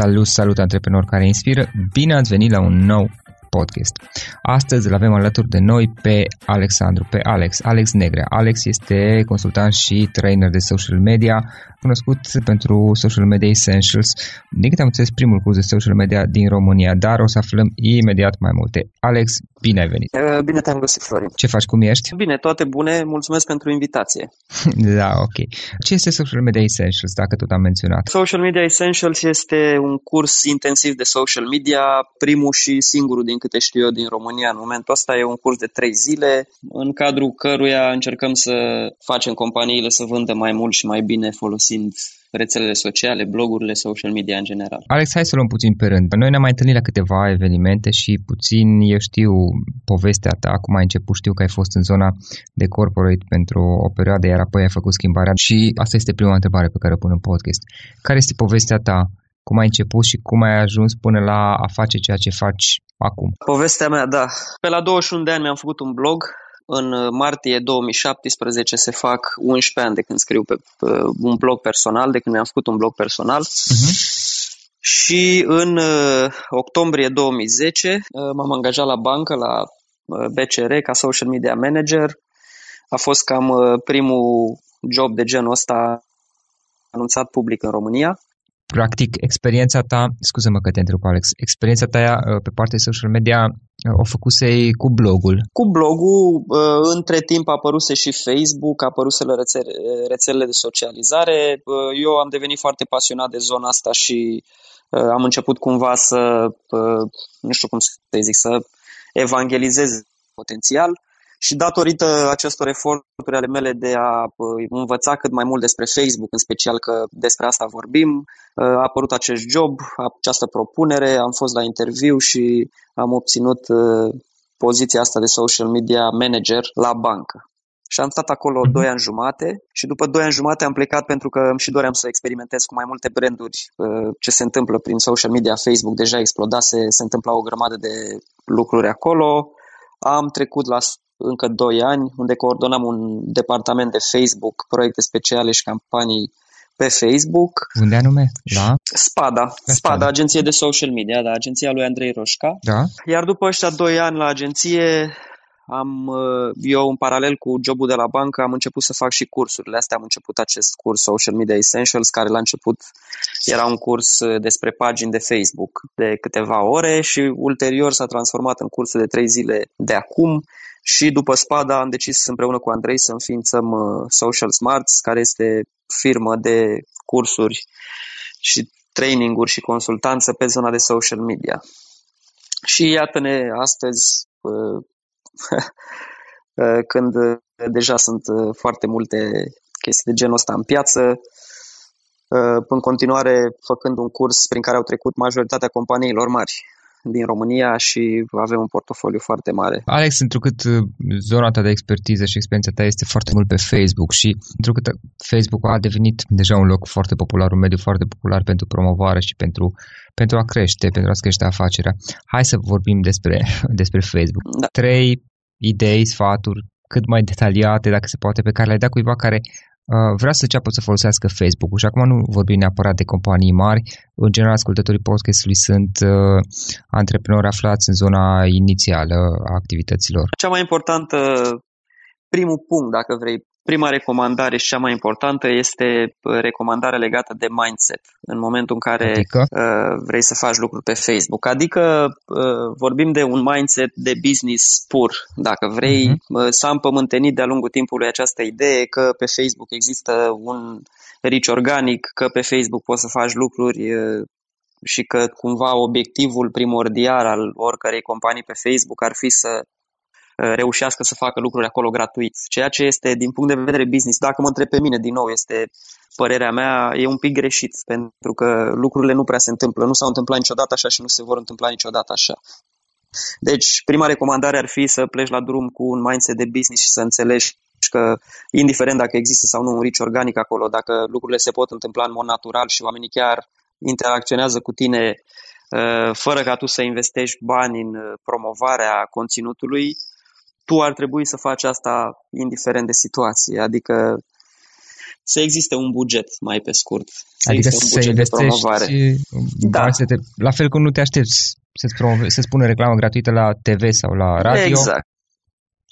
Salut, salut antreprenori care inspiră! Bine ați venit la un nou podcast. Astăzi îl avem alături de noi pe Alexandru, pe Alex, Alex Negrea. Alex este consultant și trainer de social media, cunoscut pentru Social Media Essentials. Din câte am înțeles, primul curs de social media din România, dar o să aflăm imediat mai multe. Alex, bine ai venit! Uh, bine te-am găsit, Florin! Ce faci, cum ești? Bine, toate bune, mulțumesc pentru invitație. da, ok. Ce este Social Media Essentials, dacă tot am menționat? Social Media Essentials este un curs intensiv de social media, primul și singurul din câte știu eu din România în momentul ăsta. E un curs de trei zile, în cadrul căruia încercăm să facem companiile să vândă mai mult și mai bine folosind rețelele sociale, blogurile, social media în general. Alex, hai să luăm puțin pe rând. Noi ne-am mai întâlnit la câteva evenimente și puțin eu știu povestea ta, cum ai început, știu că ai fost în zona de corporate pentru o perioadă, iar apoi ai făcut schimbarea și asta este prima întrebare pe care o pun în podcast. Care este povestea ta cum ai început și cum ai ajuns până la a face ceea ce faci acum? Povestea mea, da. Pe la 21 de ani mi-am făcut un blog. În martie 2017 se fac 11 ani de când scriu pe, pe un blog personal, de când mi-am făcut un blog personal. Uh-huh. Și în uh, octombrie 2010 uh, m-am angajat la bancă, la uh, BCR, ca social media manager. A fost cam uh, primul job de genul ăsta anunțat public în România practic, experiența ta, scuză-mă că te întreb, Alex, experiența ta uh, pe partea de social media uh, o făcusei cu blogul. Cu blogul, uh, între timp a apăruse și Facebook, a apăruse rețele, rețelele de socializare. Eu am devenit foarte pasionat de zona asta și am început cumva să, nu știu cum să zic, să evangelizez potențial și datorită acestor eforturi ale mele de a învăța cât mai mult despre Facebook, în special că despre asta vorbim, a apărut acest job, această propunere, am fost la interviu și am obținut poziția asta de social media manager la bancă. Și am stat acolo mm-hmm. 2 ani jumate și după 2 ani jumate am plecat pentru că îmi și doream să experimentez cu mai multe branduri ce se întâmplă prin social media. Facebook deja explodase, se întâmpla o grămadă de lucruri acolo. Am trecut la încă 2 ani, unde coordonam un departament de Facebook, proiecte speciale și campanii pe Facebook. Unde anume? Da? Spada, Spada, Spada, agenție de social media, da, agenția lui Andrei Roșca. Da. Iar după ăștia 2 ani la agenție, am, uh, eu în paralel cu jobul de la bancă am început să fac și cursurile astea. Am început acest curs Social Media Essentials, care la început era un curs uh, despre pagini de Facebook de câteva ore și ulterior s-a transformat în cursul de trei zile de acum și după Spada am decis împreună cu Andrei să înființăm uh, Social Smarts, care este firmă de cursuri și traininguri și consultanță pe zona de social media. Și iată-ne astăzi, uh, uh, când deja sunt foarte multe chestii de genul ăsta în piață, în continuare făcând un curs prin care au trecut majoritatea companiilor mari din România și avem un portofoliu foarte mare. Alex, întrucât uh, zona ta de expertiză și experiența ta este foarte mult pe Facebook și întrucât Facebook a devenit deja un loc foarte popular, un mediu foarte popular pentru promovare și pentru, pentru a crește, pentru a crește afacerea. Hai să vorbim despre, despre Facebook. Da. Trei idei, sfaturi, cât mai detaliate, dacă se poate, pe care le-ai dat cuiva care Uh, vrea să înceapă să folosească Facebook-ul și acum nu vorbim neapărat de companii mari, în general ascultătorii podcastului sunt uh, antreprenori aflați în zona inițială a activităților. Cea mai importantă, primul punct, dacă vrei, Prima recomandare și cea mai importantă este uh, recomandarea legată de mindset în momentul în care adică? uh, vrei să faci lucruri pe Facebook. Adică uh, vorbim de un mindset de business pur. Dacă vrei uh-huh. să am pământenit de-a lungul timpului această idee că pe Facebook există un reach organic, că pe Facebook poți să faci lucruri uh, și că cumva obiectivul primordial al oricărei companii pe Facebook ar fi să Uh, reușească să facă lucruri acolo gratuit. Ceea ce este, din punct de vedere business, dacă mă întreb pe mine, din nou, este părerea mea, e un pic greșit, pentru că lucrurile nu prea se întâmplă, nu s-au întâmplat niciodată așa și nu se vor întâmpla niciodată așa. Deci, prima recomandare ar fi să pleci la drum cu un mindset de business și să înțelegi că, indiferent dacă există sau nu un rici organic acolo, dacă lucrurile se pot întâmpla în mod natural și oamenii chiar interacționează cu tine uh, fără ca tu să investești bani în uh, promovarea conținutului, tu ar trebui să faci asta indiferent de situație. Adică să existe un buget mai pe scurt. Să adică un să investești da. Te, la fel cum nu te aștepți să-ți, promove, să spună reclamă gratuită la TV sau la radio. Exact.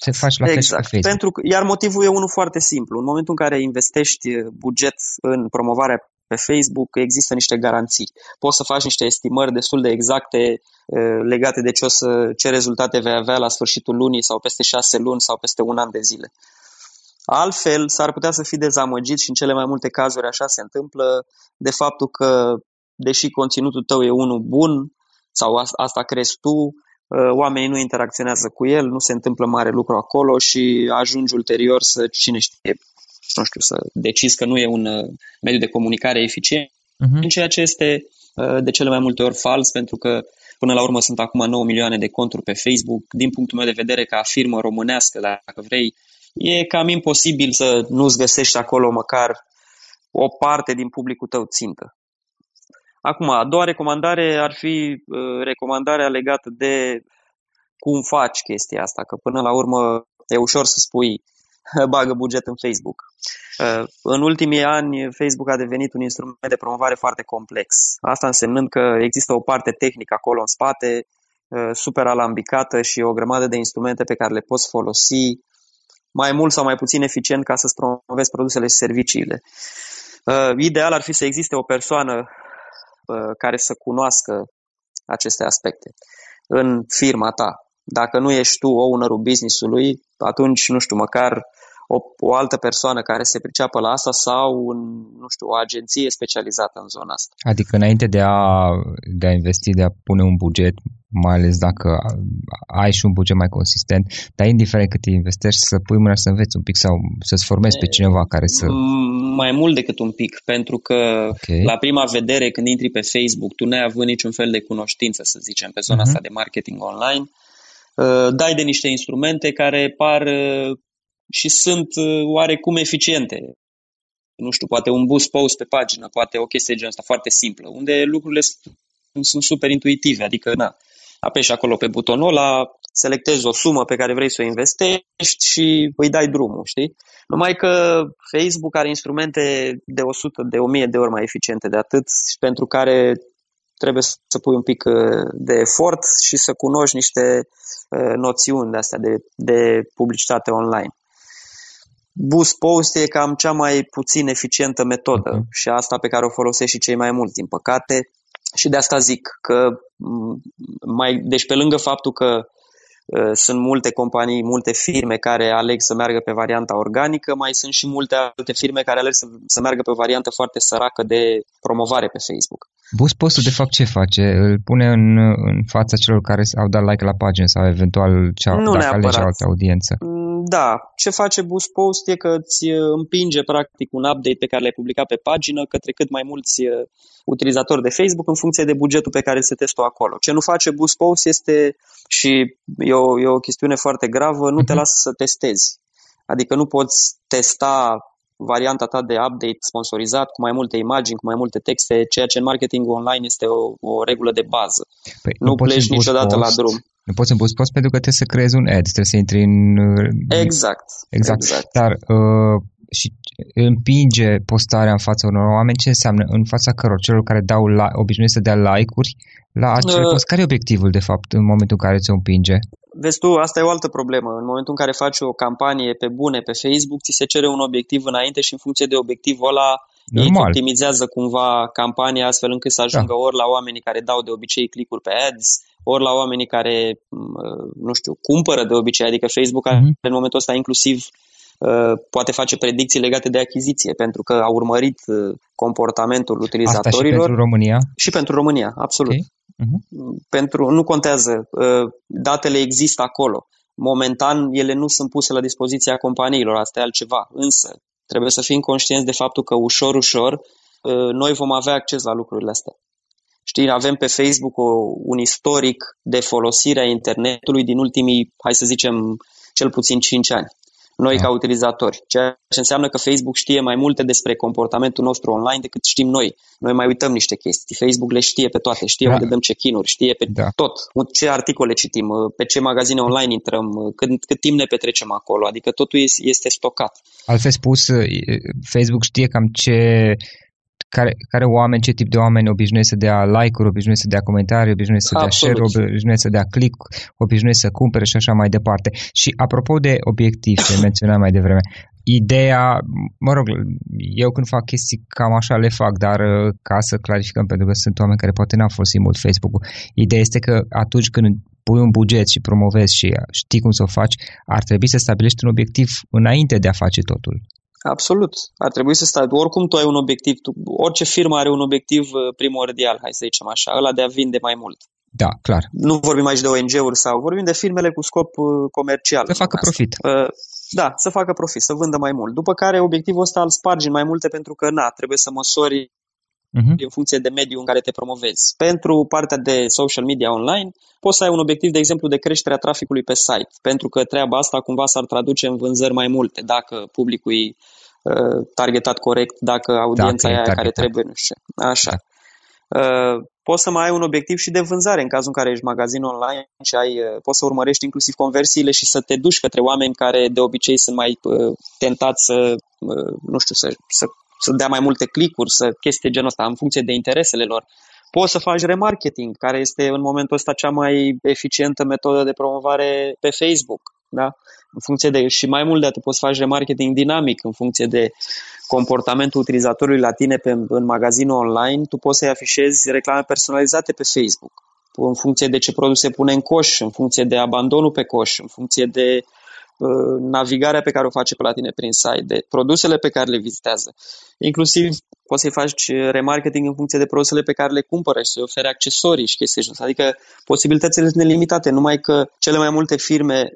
Se faci la exact. fel pe Facebook. Pentru, iar motivul e unul foarte simplu. În momentul în care investești buget în promovarea pe Facebook există niște garanții. Poți să faci niște estimări destul de exacte legate de ce, o să, ce rezultate vei avea la sfârșitul lunii sau peste șase luni sau peste un an de zile. Altfel, s-ar putea să fii dezamăgit și în cele mai multe cazuri așa se întâmplă de faptul că, deși conținutul tău e unul bun sau asta crezi tu, oamenii nu interacționează cu el, nu se întâmplă mare lucru acolo și ajungi ulterior să, cine știe, nu știu, să decizi că nu e un uh, mediu de comunicare eficient, uh-huh. ceea ce este uh, de cele mai multe ori fals, pentru că până la urmă sunt acum 9 milioane de conturi pe Facebook. Din punctul meu de vedere, ca firmă românească, dacă vrei, e cam imposibil să nu-ți găsești acolo măcar o parte din publicul tău țintă. Acum, a doua recomandare ar fi uh, recomandarea legată de cum faci chestia asta, că până la urmă e ușor să spui bagă buget în Facebook. Uh, în ultimii ani, Facebook a devenit un instrument de promovare foarte complex. Asta însemnând că există o parte tehnică acolo în spate, uh, super alambicată și o grămadă de instrumente pe care le poți folosi mai mult sau mai puțin eficient ca să-ți promovezi produsele și serviciile. Uh, ideal ar fi să existe o persoană care să cunoască aceste aspecte în firma ta. Dacă nu ești tu ownerul business-ului, atunci, nu știu, măcar o, o altă persoană care se priceapă la asta sau, un, nu știu, o agenție specializată în zona asta. Adică înainte de a, de a investi, de a pune un buget, mai ales dacă ai și un buget mai consistent, dar indiferent cât investești, să pui mâna să înveți un pic sau să-ți formezi pe cineva care să... Mai mult decât un pic, pentru că okay. la prima vedere când intri pe Facebook, tu n-ai avut niciun fel de cunoștință, să zicem, pe zona uh-huh. asta de marketing online, uh, dai de niște instrumente care par uh, și sunt uh, oarecum eficiente. Nu știu, poate un boost post pe pagină, poate o chestie genul asta foarte simplă, unde lucrurile sunt super intuitive, adică na, apeși acolo pe butonul ăla, selectezi o sumă pe care vrei să o investești și îi dai drumul, știi? Numai că Facebook are instrumente de 100, de 1000 de ori mai eficiente de atât și pentru care trebuie să pui un pic uh, de efort și să cunoști niște uh, noțiuni de astea de, de publicitate online. Boost Post e cam cea mai puțin eficientă metodă uh-huh. și asta pe care o folosesc și cei mai mulți, din păcate. Și de asta zic că, mai, deci pe lângă faptul că uh, sunt multe companii, multe firme care aleg să meargă pe varianta organică, mai sunt și multe alte firme care aleg să, să meargă pe o variantă foarte săracă de promovare pe Facebook. Boost postul de fapt ce face? Îl pune în, în fața celor care au dat like la pagină sau eventual cea, nu dacă alege altă audiență? Da, ce face Boost Post e că îți împinge practic un update pe care l-ai publicat pe pagină către cât mai mulți utilizatori de Facebook în funcție de bugetul pe care se testă acolo. Ce nu face Boost Post este, și e o, e o chestiune foarte gravă, nu te mhm. lasă să testezi. Adică nu poți testa varianta ta de update sponsorizat cu mai multe imagini, cu mai multe texte, ceea ce în marketing online este o, o regulă de bază. Păi, nu, nu pleci niciodată post, la drum. Nu poți să boost post pentru că trebuie să creezi un ad, trebuie să intri în... Exact. Exact. exact. Dar uh, și împinge postarea în fața unor oameni, ce înseamnă? În fața căror? Celor care dau la, obișnuiesc să dea like-uri la acele uh, post. Care e obiectivul, de fapt, în momentul în care ți-o împinge? Vezi tu, asta e o altă problemă. În momentul în care faci o campanie pe bune pe Facebook, ți se cere un obiectiv înainte și în funcție de obiectivul ăla Normal. ei optimizează cumva campania astfel încât să ajungă da. ori la oamenii care dau de obicei clicuri pe ads, ori la oamenii care, nu știu, cumpără de obicei, adică Facebook mm-hmm. în momentul ăsta inclusiv uh, poate face predicții legate de achiziție, pentru că a urmărit uh, comportamentul utilizatorilor. Asta și pentru România? Și pentru România, absolut. Okay. Uh-huh. Pentru, nu contează, uh, datele există acolo. Momentan ele nu sunt puse la dispoziția companiilor, asta e altceva. Însă trebuie să fim conștienți de faptul că ușor, ușor uh, noi vom avea acces la lucrurile astea. Știi, avem pe Facebook o, un istoric de folosire a internetului din ultimii, hai să zicem, cel puțin 5 ani. Noi da. ca utilizatori, ceea ce înseamnă că Facebook știe mai multe despre comportamentul nostru online decât știm noi. Noi mai uităm niște chestii. Facebook le știe pe toate, știe da. unde dăm check-in-uri, știe pe da. tot, ce articole citim, pe ce magazine online intrăm, cât, cât timp ne petrecem acolo, adică totul este stocat. Altfel spus, Facebook știe cam ce care, care oameni, ce tip de oameni obișnuiesc să dea like-uri, obișnuiesc să dea comentarii, obișnuiesc să dea share, obișnuiesc să dea click, obișnuiesc să cumpere și așa mai departe. Și apropo de obiectiv, ce menționam mai devreme, ideea, mă rog, eu când fac chestii cam așa le fac, dar uh, ca să clarificăm, pentru că sunt oameni care poate n-au folosit mult Facebook-ul, ideea este că atunci când pui un buget și promovezi și știi cum să o faci, ar trebui să stabilești un obiectiv înainte de a face totul. Absolut. Ar trebui să stai. Oricum tu ai un obiectiv, tu, orice firmă are un obiectiv uh, primordial, hai să zicem așa, ăla de a vinde mai mult. Da, clar. Nu vorbim aici de ONG-uri sau vorbim de firmele cu scop uh, comercial. Să facă profit. Uh, da, să facă profit, să vândă mai mult. După care obiectivul ăsta îl spargi în mai multe pentru că, na, trebuie să măsori uh-huh. în funcție de mediul în care te promovezi. Pentru partea de social media online, poți să ai un obiectiv, de exemplu, de creșterea traficului pe site, pentru că treaba asta cumva s-ar traduce în vânzări mai multe, dacă publicul e uh, targetat corect, dacă audiența dacă e aia care trebuie, nu știu. Așa. Uh, poți să mai ai un obiectiv și de vânzare în cazul în care ești magazin online și ai, uh, poți să urmărești inclusiv conversiile și să te duci către oameni care de obicei sunt mai uh, tentați să, uh, nu știu, să, să să dea mai multe clicuri, să chestii genul ăsta, în funcție de interesele lor. Poți să faci remarketing, care este în momentul ăsta cea mai eficientă metodă de promovare pe Facebook. Da? În funcție de, și mai mult de atât poți să faci remarketing dinamic în funcție de comportamentul utilizatorului la tine pe, în magazinul online, tu poți să-i afișezi reclame personalizate pe Facebook în funcție de ce produse pune în coș, în funcție de abandonul pe coș, în funcție de Uh, navigarea pe care o face pe la tine prin site, de produsele pe care le vizitează. Inclusiv poți să-i faci remarketing în funcție de produsele pe care le cumpără și să-i ofere accesorii și chestii așa. Adică posibilitățile sunt nelimitate, numai că cele mai multe firme,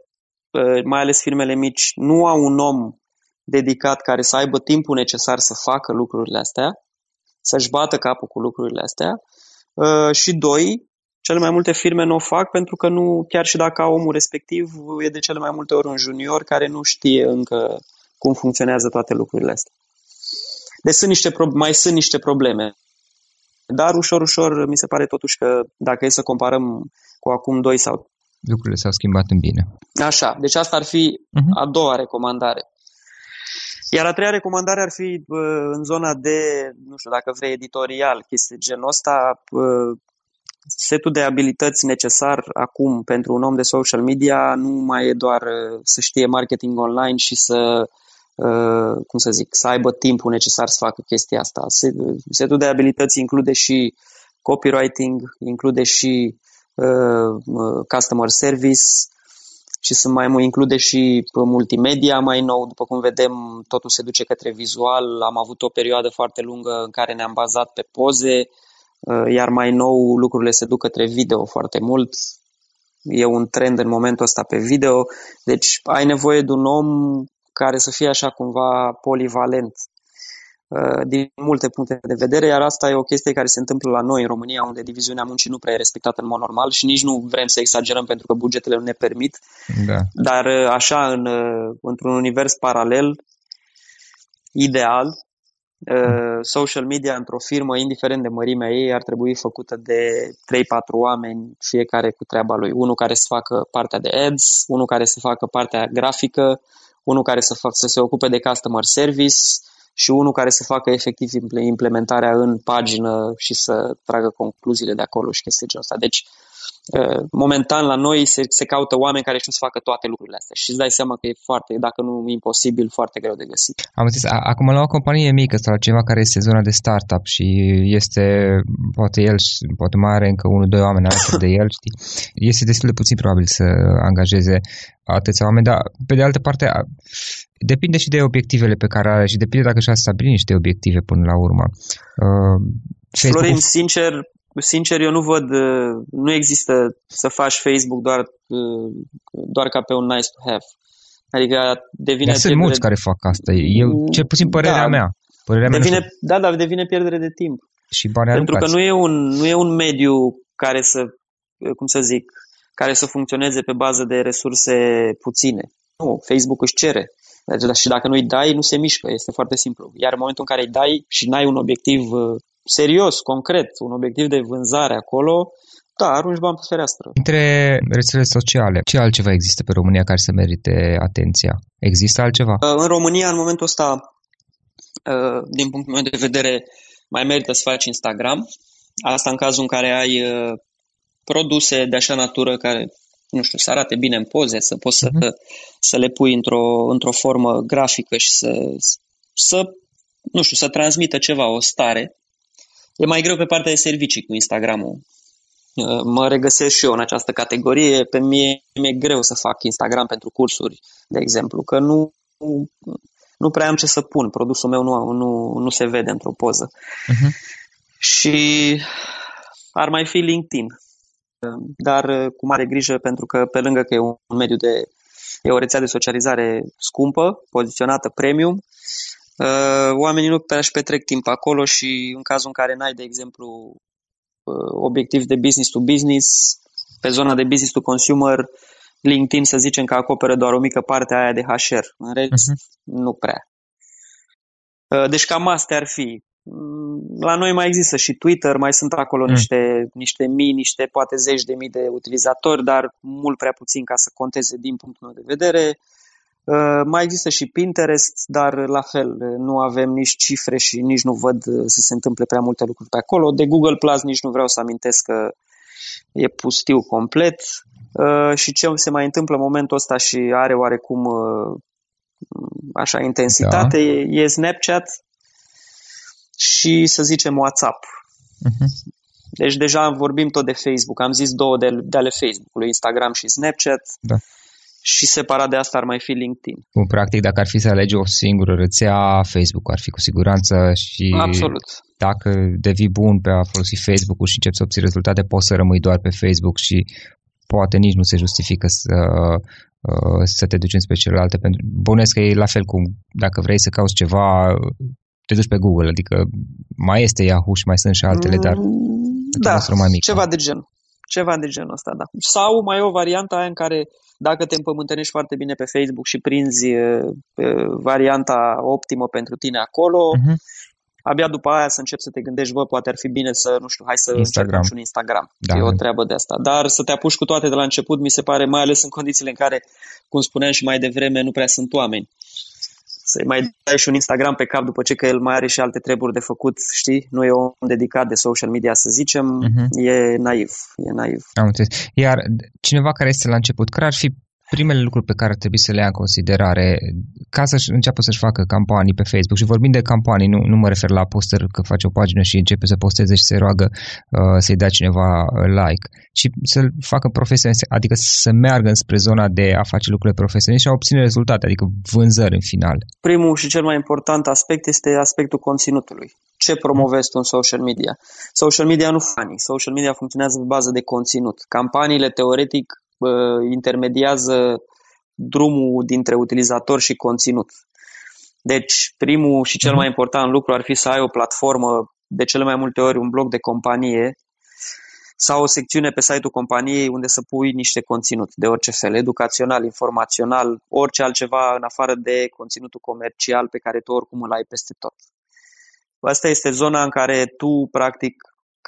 uh, mai ales firmele mici, nu au un om dedicat care să aibă timpul necesar să facă lucrurile astea, să-și bată capul cu lucrurile astea. Uh, și doi, cele mai multe firme nu o fac pentru că nu, chiar și dacă omul respectiv e de cele mai multe ori un junior care nu știe încă cum funcționează toate lucrurile astea. Deci sunt niște, mai sunt niște probleme. Dar ușor, ușor mi se pare totuși că dacă e să comparăm cu acum 2 sau... Lucrurile s-au schimbat în bine. Așa, deci asta ar fi uh-huh. a doua recomandare. Iar a treia recomandare ar fi în zona de, nu știu, dacă vrei editorial, chestii genul ăsta, setul de abilități necesar acum pentru un om de social media nu mai e doar uh, să știe marketing online și să, uh, cum să zic, să aibă timpul necesar să facă chestia asta. Setul de abilități include și copywriting, include și uh, customer service și sunt mai include și multimedia mai nou, după cum vedem, totul se duce către vizual. Am avut o perioadă foarte lungă în care ne-am bazat pe poze, Uh, iar mai nou lucrurile se duc către video foarte mult. E un trend în momentul ăsta pe video, deci ai nevoie de un om care să fie așa cumva polivalent uh, din multe puncte de vedere, iar asta e o chestie care se întâmplă la noi în România, unde diviziunea muncii nu prea e respectată în mod normal și nici nu vrem să exagerăm pentru că bugetele nu ne permit, da. dar uh, așa în, într-un univers paralel, ideal, Uh, social media într-o firmă, indiferent de mărimea ei, ar trebui făcută de 3-4 oameni, fiecare cu treaba lui. Unul care să facă partea de ads, unul care să facă partea grafică, unul care să, fac, să se ocupe de customer service și unul care să facă efectiv implementarea în pagină și să tragă concluziile de acolo și chestii genul ăsta. Deci, Uh, momentan la noi se, se caută oameni care știu să facă toate lucrurile astea și îți dai seama că e foarte, dacă nu imposibil, foarte greu de găsit. Am înțeles. Acum la o companie mică sau ceva care este zona de startup și este, poate el, poate mai are încă unul, doi oameni alături de el, știi? Este destul de puțin probabil să angajeze atâția oameni, dar pe de altă parte depinde și de obiectivele pe care are și depinde dacă și-a stabilit niște obiective până la urmă. Uh, Florin, sincer, sincer, eu nu văd, uh, nu există să faci Facebook doar, uh, doar ca pe un nice to have. Adică devine Dar sunt mulți care fac asta. Eu, cel puțin părerea da, mea. Părerea devine, mea da, dar devine pierdere de timp. Și bani Pentru că nu e, un, nu e un mediu care să, cum să zic, care să funcționeze pe bază de resurse puține. Nu, Facebook își cere. Deci, și dacă nu-i dai, nu se mișcă, este foarte simplu. Iar în momentul în care îi dai și n-ai un obiectiv uh, serios, concret, un obiectiv de vânzare acolo, da, arunci bani pe fereastră. Între rețelele sociale, ce altceva există pe România care să merite atenția? Există altceva? Uh, în România, în momentul ăsta, uh, din punctul meu de vedere, mai merită să faci Instagram. Asta în cazul în care ai uh, produse de așa natură care, nu știu, să arate bine în poze, să poți uh-huh. să, mhm. să le pui într-o, într-o formă grafică și să, să, nu știu, să transmită ceva, o stare. E mai greu pe partea de servicii cu Instagramul. Uh, mă regăsesc și eu în această categorie. Pe mine mi-e greu să fac Instagram pentru cursuri, de exemplu, că nu, nu prea am ce să pun. Produsul meu nu, nu, nu se vede într-o poză. Uh-huh. Și ar mai fi LinkedIn. Dar uh, cu mare grijă, pentru că pe lângă că e un mediu de e o rețea de socializare scumpă, poziționată premium, uh, oamenii nu prea își petrec timp acolo și în cazul în care n-ai, de exemplu, Uh, obiectiv de business to business, pe zona de business to consumer, LinkedIn să zicem că acoperă doar o mică parte a aia de HR, în rest uh-huh. nu prea. Uh, deci cam astea ar fi. Mm, la noi mai există și Twitter, mai sunt acolo mm. niște, niște mii, niște poate zeci de mii de utilizatori, dar mult prea puțin ca să conteze din punctul meu de vedere. Uh, mai există și Pinterest, dar la fel nu avem nici cifre și nici nu văd uh, să se întâmple prea multe lucruri pe acolo. De Google Plus nici nu vreau să amintesc că e pustiu complet. Uh, și ce se mai întâmplă în momentul ăsta și are oarecum așa intensitate da. e Snapchat și să zicem WhatsApp. Uh-huh. Deci deja vorbim tot de Facebook. Am zis două de, de ale Facebook-ului, Instagram și Snapchat. Da și separat de asta ar mai fi LinkedIn. Bun, practic, dacă ar fi să alegi o singură rețea, Facebook ar fi cu siguranță și Absolut. dacă devii bun pe a folosi Facebook-ul și începi să obții rezultate, poți să rămâi doar pe Facebook și poate nici nu se justifică să, uh, să te duci înspre celelalte. Pentru, bănesc că e la fel cum dacă vrei să cauți ceva, te duci pe Google, adică mai este Yahoo și mai sunt și altele, dar mm, da, mai mică. ceva de gen. Ceva de genul ăsta, da. Sau mai e o variantă aia în care dacă te împământănești foarte bine pe Facebook și prinzi varianta optimă pentru tine acolo, uh-huh. abia după aia să începi să te gândești, bă, poate ar fi bine să, nu știu, hai să Instagram. și un Instagram. Da. E o treabă de asta. Dar să te apuci cu toate de la început, mi se pare, mai ales în condițiile în care, cum spuneam și mai devreme, nu prea sunt oameni să mai dai și un Instagram pe cap după ce că el mai are și alte treburi de făcut, știi? Nu e om dedicat de social media, să zicem, uh-huh. e naiv, e naiv. Am înțeles. Iar cineva care este la început, care ar fi primele lucruri pe care ar trebui să le ia în considerare ca să înceapă să-și facă campanii pe Facebook. Și vorbind de campanii, nu, nu mă refer la poster că face o pagină și începe să posteze și se roagă uh, să-i dea cineva like, ci să facă profesionist, adică să meargă spre zona de a face lucrurile profesioniste și a obține rezultate, adică vânzări în final. Primul și cel mai important aspect este aspectul conținutului. Ce promovezi tu în social media? Social media nu fani. Social media funcționează pe bază de conținut. Campaniile, teoretic, intermediază drumul dintre utilizator și conținut. Deci, primul și cel mhm. mai important lucru ar fi să ai o platformă, de cele mai multe ori un blog de companie sau o secțiune pe site-ul companiei unde să pui niște conținut de orice fel, educațional, informațional, orice altceva în afară de conținutul comercial pe care tu oricum îl ai peste tot. Asta este zona în care tu, practic,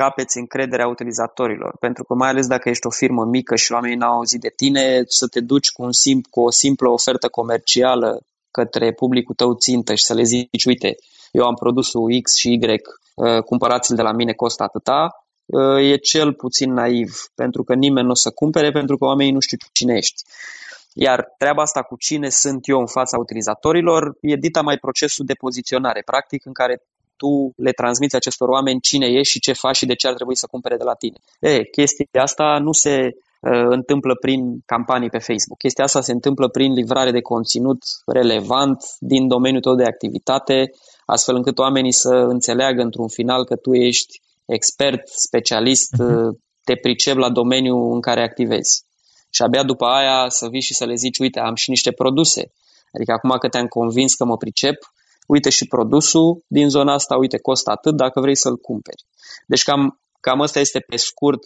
capeți încrederea utilizatorilor. Pentru că mai ales dacă ești o firmă mică și oamenii n-au auzit de tine, să te duci cu, un sim, cu o simplă ofertă comercială către publicul tău țintă și să le zici, uite, eu am produsul X și Y, uh, cumpărați-l de la mine, costă atâta, uh, e cel puțin naiv, pentru că nimeni nu o să cumpere, pentru că oamenii nu știu cine ești. Iar treaba asta cu cine sunt eu în fața utilizatorilor e dita mai procesul de poziționare, practic, în care tu le transmiți acestor oameni cine ești și ce faci și de ce ar trebui să cumpere de la tine. E, chestia asta nu se uh, întâmplă prin campanii pe Facebook. Chestia asta se întâmplă prin livrare de conținut relevant din domeniul tău de activitate, astfel încât oamenii să înțeleagă într-un final că tu ești expert, specialist, uh-huh. te pricep la domeniul în care activezi. Și abia după aia să vii și să le zici, uite, am și niște produse. Adică acum că te-am convins că mă pricep, uite și produsul din zona asta, uite, costă atât dacă vrei să-l cumperi. Deci cam, cam asta este pe scurt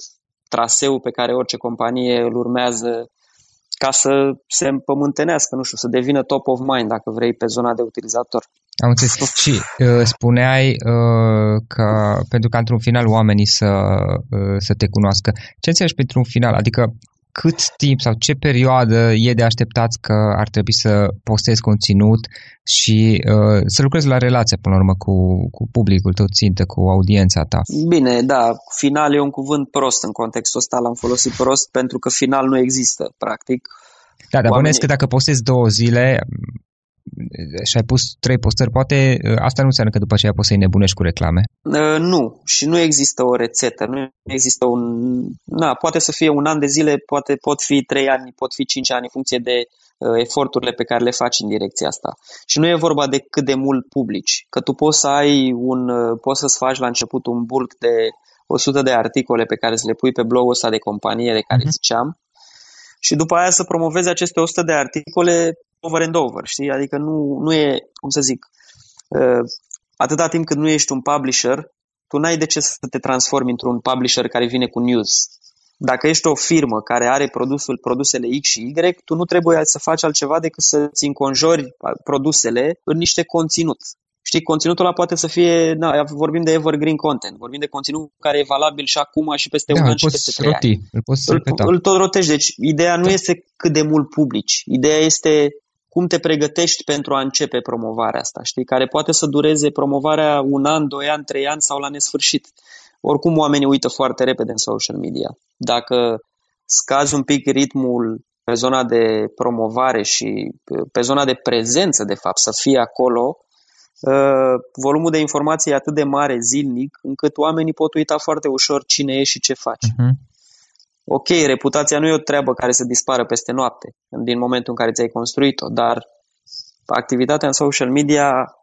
traseul pe care orice companie îl urmează ca să se împământenească, nu știu, să devină top of mind, dacă vrei, pe zona de utilizator. Am înțeles. Și uh, spuneai uh, că pentru că într-un final oamenii să, uh, să te cunoască. Ce înțelegi pentru un final? Adică cât timp sau ce perioadă e de așteptat că ar trebui să postezi conținut și uh, să lucrezi la relație, până la urmă, cu, cu publicul tău țintă, cu audiența ta? Bine, da, final e un cuvânt prost în contextul ăsta, l-am folosit prost pentru că final nu există, practic. Da, dar Oamenii... că dacă postezi două zile, și ai pus trei postări, poate ă, asta nu înseamnă că după aceea poți să-i nebunești cu reclame? Uh, nu, și nu există o rețetă, nu există un... Na, poate să fie un an de zile, poate pot fi trei ani, pot fi cinci ani în funcție de uh, eforturile pe care le faci în direcția asta. Și nu e vorba de cât de mult publici, că tu poți să ai un, uh, poți să-ți faci la început un bulk de 100 de articole pe care să le pui pe blogul ăsta de companie de care uh-huh. ziceam, și după aia să promovezi aceste 100 de articole over and over, știi? Adică nu, nu e, cum să zic, uh, atâta timp cât nu ești un publisher, tu n-ai de ce să te transformi într-un publisher care vine cu news. Dacă ești o firmă care are produsul, produsele X și Y, tu nu trebuie să faci altceva decât să-ți înconjori produsele în niște conținut. Știi, conținutul ăla poate să fie, na, vorbim de evergreen content, vorbim de conținut care e valabil și acum și peste da, un an și peste trei roti, ani. Îl, poți îl, îl tot rotești, deci ideea nu da. este cât de mult publici, ideea este cum te pregătești pentru a începe promovarea asta, știi, care poate să dureze promovarea un an, doi ani, trei ani sau la nesfârșit. Oricum oamenii uită foarte repede în social media. Dacă scazi un pic ritmul pe zona de promovare și pe zona de prezență, de fapt, să fie acolo, uh, volumul de informații e atât de mare zilnic, încât oamenii pot uita foarte ușor cine e și ce faci. Uh-huh ok, reputația nu e o treabă care să dispară peste noapte, din momentul în care ți-ai construit-o, dar activitatea în social media,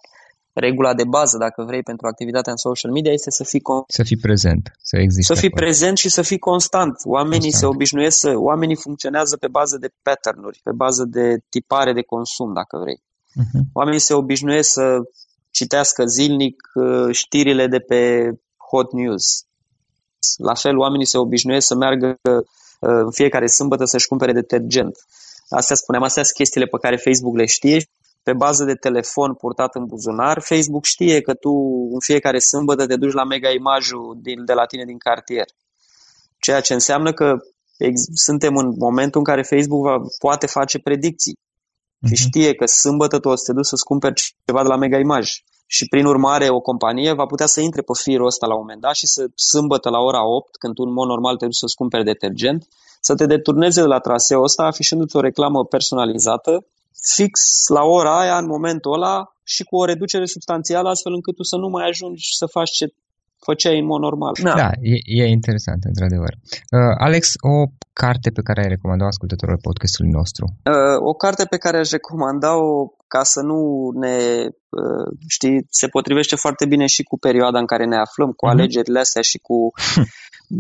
regula de bază, dacă vrei, pentru activitatea în social media este să fii con- să fii prezent, să existe. Să fii acolo. prezent și să fii constant. Oamenii constant. se obișnuiesc să, oamenii funcționează pe bază de pattern-uri, pe bază de tipare de consum, dacă vrei. Uh-huh. Oamenii se obișnuiesc să citească zilnic uh, știrile de pe hot news, la fel, oamenii se obișnuiesc să meargă uh, în fiecare sâmbătă să-și cumpere detergent. Astea spuneam, astea sunt chestiile pe care Facebook le știe. Pe bază de telefon purtat în buzunar, Facebook știe că tu în fiecare sâmbătă te duci la mega imajul din, de la tine din cartier. Ceea ce înseamnă că ex- suntem în momentul în care Facebook va, poate face predicții. Uh-huh. Și mhm. știe că sâmbătă tu o să te duci să-ți cumperi ceva de la mega imaj și prin urmare o companie va putea să intre pe firul ăsta la un moment dat și să sâmbătă la ora 8, când tu în mod normal te duci să-ți cumperi detergent, să te deturneze de la traseul ăsta afișându-ți o reclamă personalizată fix la ora aia, în momentul ăla și cu o reducere substanțială astfel încât tu să nu mai ajungi să faci ce făceai în mod normal. Da, da e, e interesant, într-adevăr. Uh, Alex, o carte pe care ai recomandat ascultătorul podcastului nostru? Uh, o carte pe care aș recomanda-o ca să nu ne, uh, știi, se potrivește foarte bine și cu perioada în care ne aflăm, cu uh-huh. alegerile astea și cu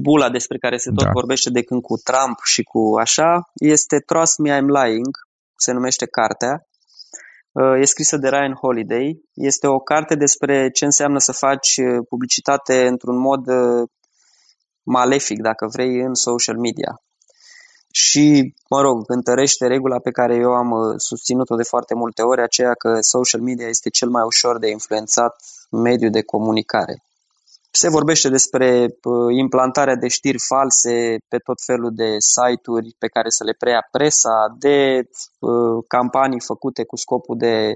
bula despre care se tot da. vorbește de când cu Trump și cu așa, este Trust Me I'm Lying, se numește cartea. Uh, e scrisă de Ryan Holiday. Este o carte despre ce înseamnă să faci uh, publicitate într-un mod uh, malefic, dacă vrei, în social media. Și, mă rog, întărește regula pe care eu am susținut-o de foarte multe ori, aceea că social media este cel mai ușor de influențat mediu de comunicare. Se vorbește despre implantarea de știri false pe tot felul de site-uri pe care să le preia presa, de campanii făcute cu scopul de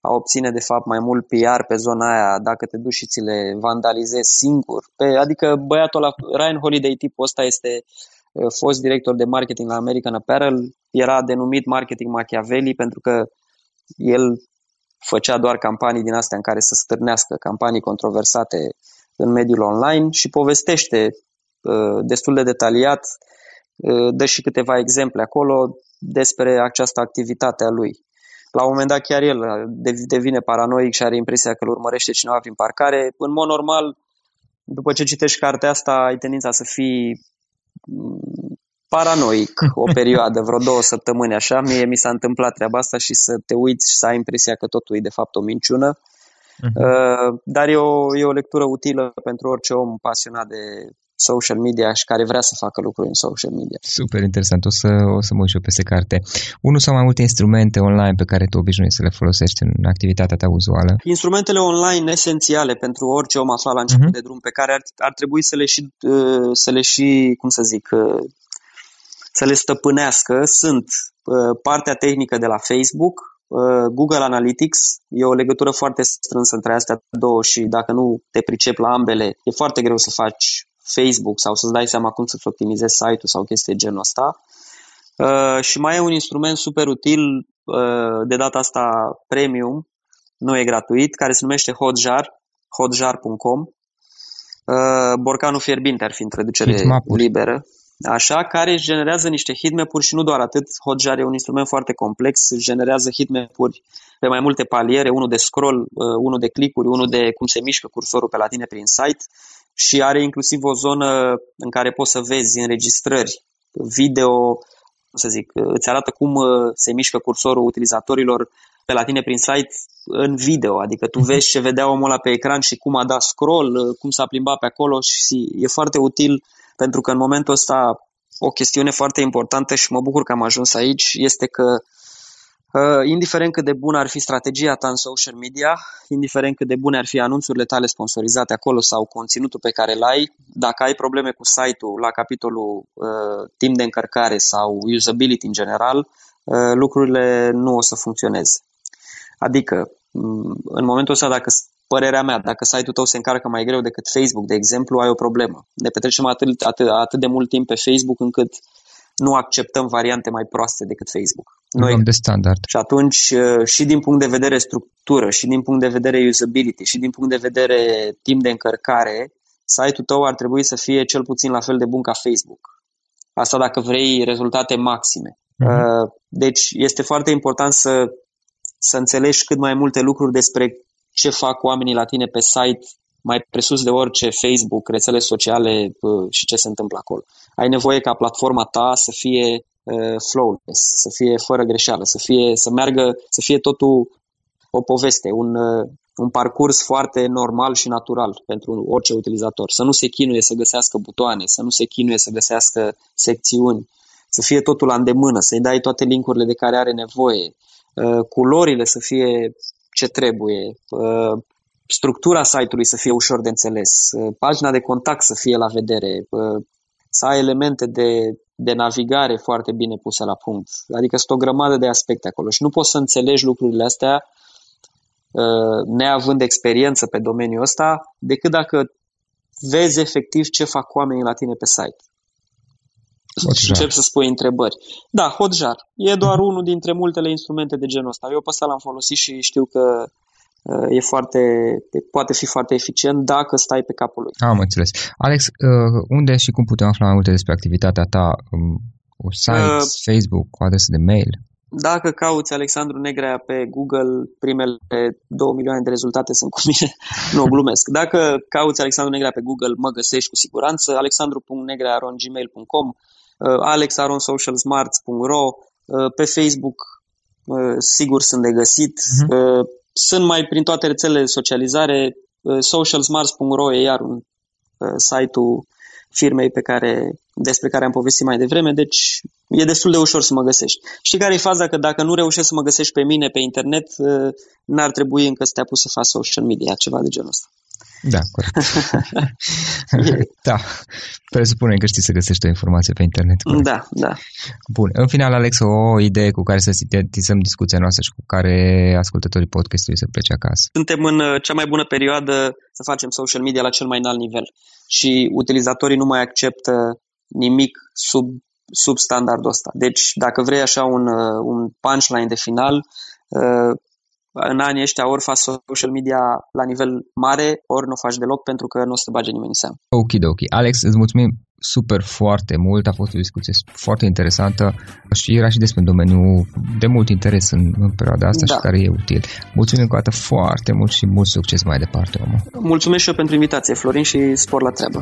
a obține de fapt mai mult PR pe zona aia dacă te duci și ți le vandalizezi singur. Pe, adică băiatul ăla, Ryan Holiday tipul ăsta este fost director de marketing la American Apparel, era denumit marketing Machiavelli pentru că el făcea doar campanii din astea în care să stârnească, campanii controversate în mediul online și povestește uh, destul de detaliat, uh, dă și câteva exemple acolo despre această activitate a lui. La un moment dat chiar el devine paranoic și are impresia că îl urmărește cineva prin parcare. În mod normal, după ce citești cartea asta, ai tendința să fii mm, paranoic o perioadă, vreo două săptămâni așa. Mie mi s-a întâmplat treaba asta și să te uiți și să ai impresia că totul e de fapt o minciună. Uh-huh. Dar e o, e o lectură utilă pentru orice om pasionat de social media și care vrea să facă lucruri în social media. Super interesant, o să, o să mă uit și eu peste carte. Unul sau mai multe instrumente online pe care tu obișnuiești să le folosești în activitatea ta uzuală? Instrumentele online esențiale pentru orice om aflat la început uh-huh. de drum, pe care ar, ar trebui să le și, uh, să le și, cum să zic, uh, să le stăpânească sunt partea tehnică de la Facebook, Uh, Google Analytics e o legătură foarte strânsă între astea două și dacă nu te pricep la ambele, e foarte greu să faci Facebook sau să-ți dai seama cum să-ți optimizezi site-ul sau chestii de genul ăsta. Uh, și mai e un instrument super util, uh, de data asta premium, nu e gratuit, care se numește Hotjar, hotjar.com. Uh, borcanul fierbinte ar fi în traducere liberă așa, care își generează niște hitmap-uri și nu doar atât. Hotjar e un instrument foarte complex, își generează hitmap-uri pe mai multe paliere, unul de scroll, uh, unul de clicuri, unul de cum se mișcă cursorul pe la tine prin site și are inclusiv o zonă în care poți să vezi înregistrări video, cum să zic, îți arată cum uh, se mișcă cursorul utilizatorilor pe la tine prin site în video, adică tu mhm. vezi ce vedea omul ăla pe ecran și cum a dat scroll, uh, cum s-a plimbat pe acolo și e foarte util pentru că în momentul ăsta o chestiune foarte importantă și mă bucur că am ajuns aici este că uh, indiferent cât de bună ar fi strategia ta în social media, indiferent cât de bune ar fi anunțurile tale sponsorizate acolo sau conținutul pe care îl ai, dacă ai probleme cu site-ul la capitolul uh, timp de încărcare sau usability în general, uh, lucrurile nu o să funcționeze. Adică, în momentul ăsta, dacă părerea mea, dacă site-ul tău se încarcă mai greu decât Facebook, de exemplu, ai o problemă. Ne petrecem atât, atât, atât de mult timp pe Facebook încât nu acceptăm variante mai proaste decât Facebook. Noi, de standard. Și atunci, uh, și din punct de vedere structură, și din punct de vedere usability, și din punct de vedere timp de încărcare, site-ul tău ar trebui să fie cel puțin la fel de bun ca Facebook. Asta dacă vrei rezultate maxime. Uh-huh. Deci este foarte important să, să înțelegi cât mai multe lucruri despre ce fac oamenii la tine pe site mai presus de orice Facebook, rețele sociale și ce se întâmplă acolo. Ai nevoie ca platforma ta să fie flawless, să fie fără greșeală, să fie să meargă, să fie totul o poveste, un, un parcurs foarte normal și natural pentru orice utilizator. Să nu se chinuie să găsească butoane, să nu se chinuie să găsească secțiuni, să fie totul la îndemână, să-i dai toate linkurile de care are nevoie, culorile să fie ce trebuie, uh, structura site-ului să fie ușor de înțeles, uh, pagina de contact să fie la vedere, uh, să ai elemente de, de navigare foarte bine puse la punct. Adică sunt o grămadă de aspecte acolo și nu poți să înțelegi lucrurile astea neavând experiență pe domeniul ăsta, decât dacă vezi efectiv ce fac oamenii la tine pe site. Hotjar. Și încep să spui întrebări. Da, Hotjar. E doar unul dintre multele instrumente de genul ăsta. Eu pe ăsta l-am folosit și știu că uh, e foarte, poate fi foarte eficient dacă stai pe capul lui. Am înțeles. Alex, uh, unde și cum putem afla mai multe despre activitatea ta? Um, o site, uh, Facebook, o adresă de mail? Dacă cauți Alexandru Negrea pe Google, primele 2 milioane de rezultate sunt cu mine. nu, glumesc. Dacă cauți Alexandru Negrea pe Google, mă găsești cu siguranță. alexandru.negrea.gmail.com Uh, alexaronsocialsmarts.ro uh, pe Facebook uh, sigur sunt de găsit. Uh-huh. Sunt mai prin toate rețelele de socializare. Socialsmarts.ro e iar un site-ul firmei pe care, despre care am povestit mai devreme, deci e destul de ușor să mă găsești. Știi care e faza? Că dacă nu reușești să mă găsești pe mine pe internet, n-ar trebui încă să te apuci să faci social media, ceva de genul ăsta. Da, corect. da, presupune că știi să găsești o informație pe internet. Corect. Da, da. Bun. În final, Alex, o idee cu care să sintetizăm discuția noastră și cu care ascultătorii podcastului să plece acasă. Suntem în uh, cea mai bună perioadă să facem social media la cel mai înalt nivel și utilizatorii nu mai acceptă nimic sub, sub standardul ăsta. Deci, dacă vrei așa un, uh, un punchline de final, uh, în anii ăștia ori faci social media la nivel mare, ori nu o faci deloc pentru că nu o să te bage nimeni în seamă. Ok, ok. Alex, îți mulțumim super foarte mult, a fost o discuție foarte interesantă și era și despre un domeniu de mult interes în, în perioada asta da. și care e util. Mulțumim încă o dată foarte mult și mult succes mai departe, omul. Mulțumesc și eu pentru invitație, Florin, și spor la treabă.